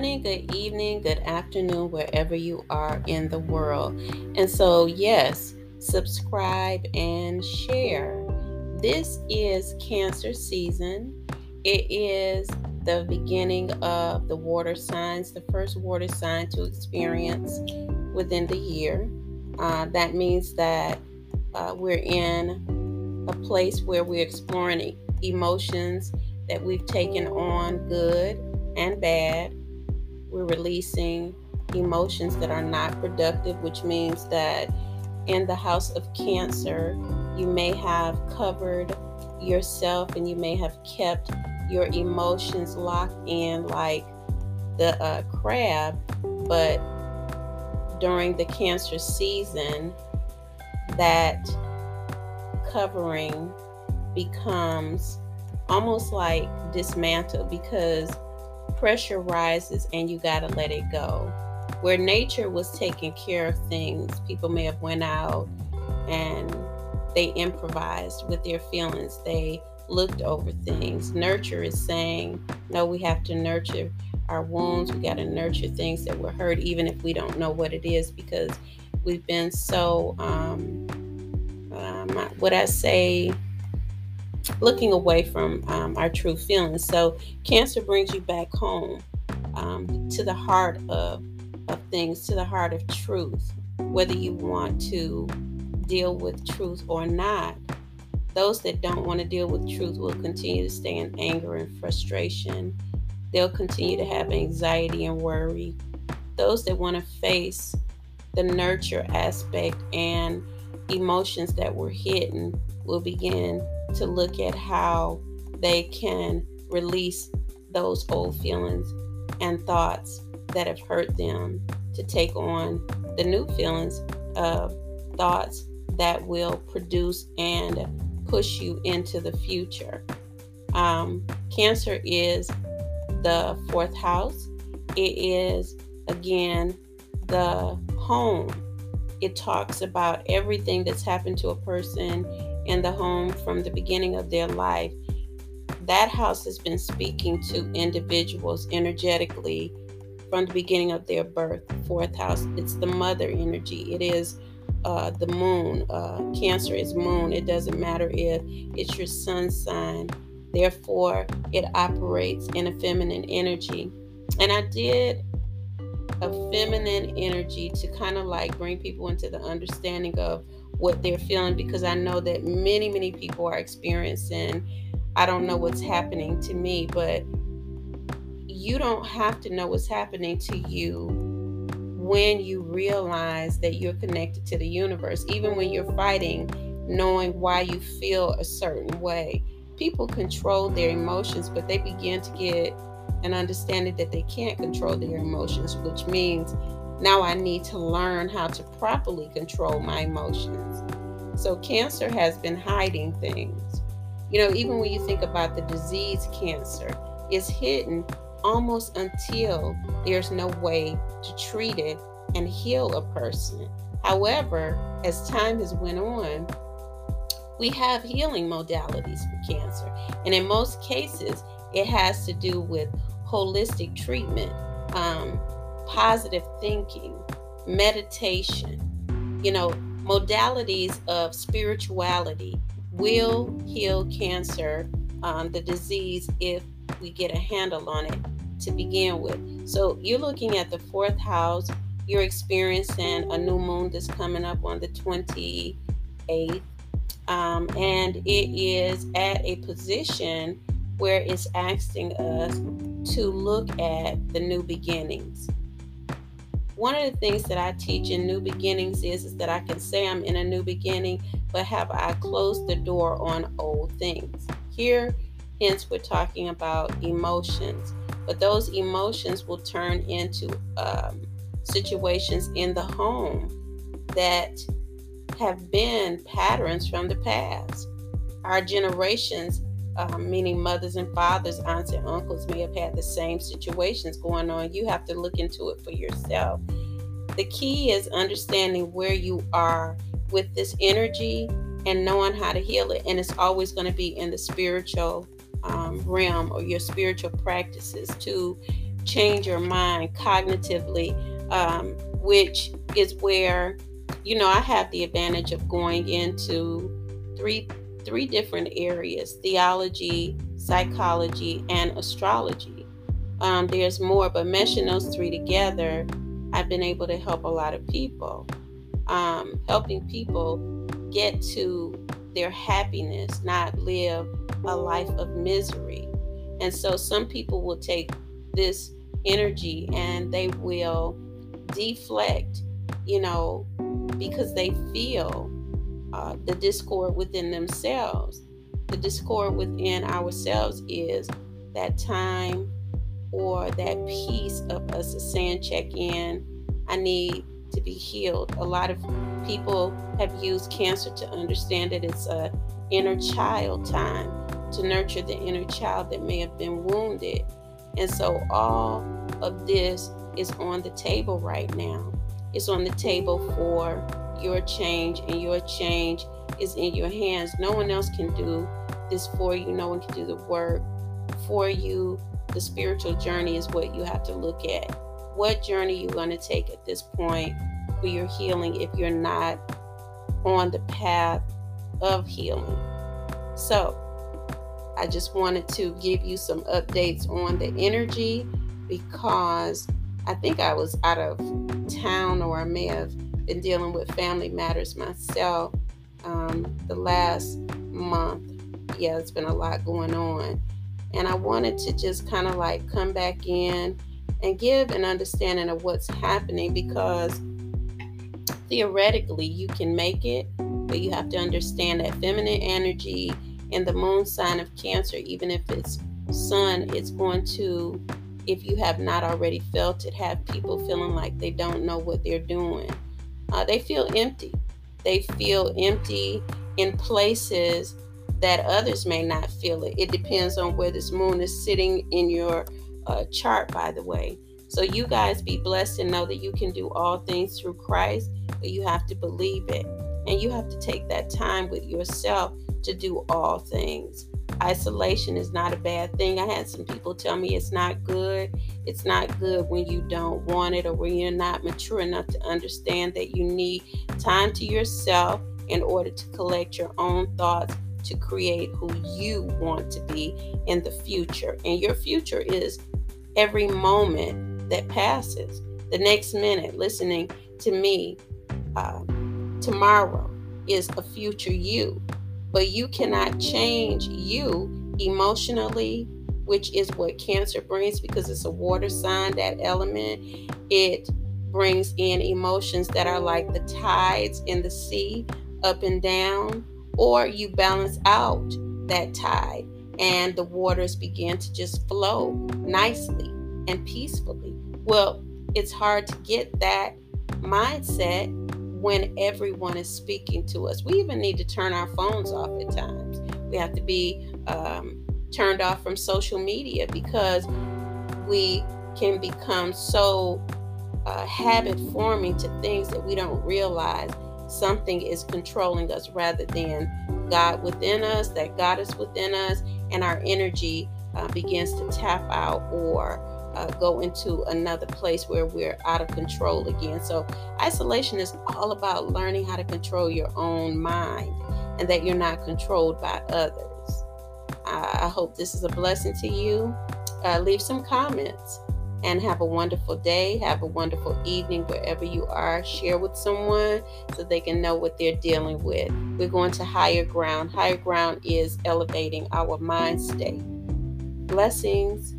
morning, good evening, good afternoon, wherever you are in the world. And so, yes, subscribe and share. This is Cancer season. It is the beginning of the water signs, the first water sign to experience within the year. Uh, that means that uh, we're in a place where we're exploring emotions that we've taken on, good and bad. We're releasing emotions that are not productive, which means that in the house of Cancer, you may have covered yourself and you may have kept your emotions locked in like the uh, crab, but during the Cancer season, that covering becomes almost like dismantled because pressure rises and you got to let it go. Where nature was taking care of things people may have went out and they improvised with their feelings. They looked over things. Nurture is saying no we have to nurture our wounds. We got to nurture things that were hurt even if we don't know what it is because we've been so um, um what i say looking away from um, our true feelings. So, cancer brings you back home um, to the heart of, of things, to the heart of truth, whether you want to deal with truth or not. Those that don't want to deal with truth will continue to stay in anger and frustration. They'll continue to have anxiety and worry. Those that want to face the nurture aspect and emotions that were hidden will begin to look at how they can release those old feelings and thoughts that have hurt them to take on the new feelings of thoughts that will produce and push you into the future. Um, cancer is the fourth house. It is, again, the home. It talks about everything that's happened to a person in the home from the beginning of their life, that house has been speaking to individuals energetically from the beginning of their birth. Fourth house, it's the mother energy. It is uh, the moon. Uh, cancer is moon. It doesn't matter if it's your sun sign. Therefore, it operates in a feminine energy. And I did a feminine energy to kind of like bring people into the understanding of what they're feeling because I know that many, many people are experiencing, I don't know what's happening to me, but you don't have to know what's happening to you when you realize that you're connected to the universe, even when you're fighting, knowing why you feel a certain way. People control their emotions, but they begin to get an understanding that they can't control their emotions, which means now I need to learn how to properly control my emotions. So, cancer has been hiding things. You know, even when you think about the disease cancer, it's hidden almost until there's no way to treat it and heal a person. However, as time has went on, we have healing modalities for cancer. And in most cases, it has to do with holistic treatment. Um, positive thinking, meditation, you know, modalities of spirituality will heal cancer, um, the disease, if we get a handle on it to begin with. So you're looking at the fourth house, you're experiencing a new moon that's coming up on the 28th. Um, and it is at a position where it's asking us to look at the new beginnings one of the things that I teach in New Beginnings is, is that I can say I'm in a new beginning, but have I closed the door on old things? Here, hence, we're talking about emotions, but those emotions will turn into um, situations in the home that have been patterns from the past. Our generations um, meaning mothers and fathers, aunts and uncles, may have had the same situations going on. You have to look into it for yourself. The key is understanding where you are with this energy and knowing how to heal it. And it's always going to be in the spiritual um, realm or your spiritual practices to change your mind cognitively, um, which is where, you know, I have the advantage of going into three three different areas: theology, psychology, and astrology. Um, there's more, but meshing those three together, I've been able to help a lot of people. Um, helping people get to their happiness, not live a life of misery. And so some people will take this energy and they will deflect, you know, because they feel uh, the discord within themselves. The discord within ourselves is that time or that piece of us saying, check in, I need to be healed. A lot of people have used cancer to understand that it's a inner child time to nurture the inner child that may have been wounded. And so all of this is on the table right now. It's on the table for your change, and your change is in your hands. No one else can do this for you, no one can do the work for you. The spiritual journey is what you have to look at. What journey you're going to take at this point for your healing if you're not on the path of healing. So, I just wanted to give you some updates on the energy because I think I was out of town or I may have been dealing with family matters myself um, the last month. Yeah, it's been a lot going on. And I wanted to just kind of like come back in and give an understanding of what's happening because theoretically you can make it, but you have to understand that feminine energy and the moon sign of Cancer, even if it's sun, it's going to, if you have not already felt it, have people feeling like they don't know what they're doing. Uh, they feel empty. They feel empty in places that others may not feel it. It depends on where this moon is sitting in your uh, chart, by the way. So you guys be blessed and know that you can do all things through Christ, but you have to believe it. And you have to take that time with yourself to do all things. Isolation is not a bad thing. I had some people tell me it's not good. It's not good when you don't want it or when you're not mature enough to understand that you need time to yourself in order to collect your own thoughts to create who you want to be in the future. And your future is every moment that passes. The next minute, listening to me uh, tomorrow is a future you. But you cannot change you emotionally, which is what Cancer brings because it's a water sign, that element. It brings in emotions that are like the tides in the sea, up and down, or you balance out that tide and the waters begin to just flow nicely and peacefully. Well, it's hard to get that mindset when everyone is speaking to us. We even need to turn our phones off at times. We have to be um, turned off from social media because we can become so uh, habit forming to things that we don't realize something is controlling us rather than God within us, that God is within us, and our energy uh, begins to tap out or uh, go into another place where we're out of control again. So, isolation is all about learning how to control your own mind and that you're not controlled by others. I, I hope this is a blessing to you. Uh, leave some comments and have a wonderful day. Have a wonderful evening wherever you are. Share with someone so they can know what they're dealing with. We're going to higher ground. Higher ground is elevating our mind state. Blessings.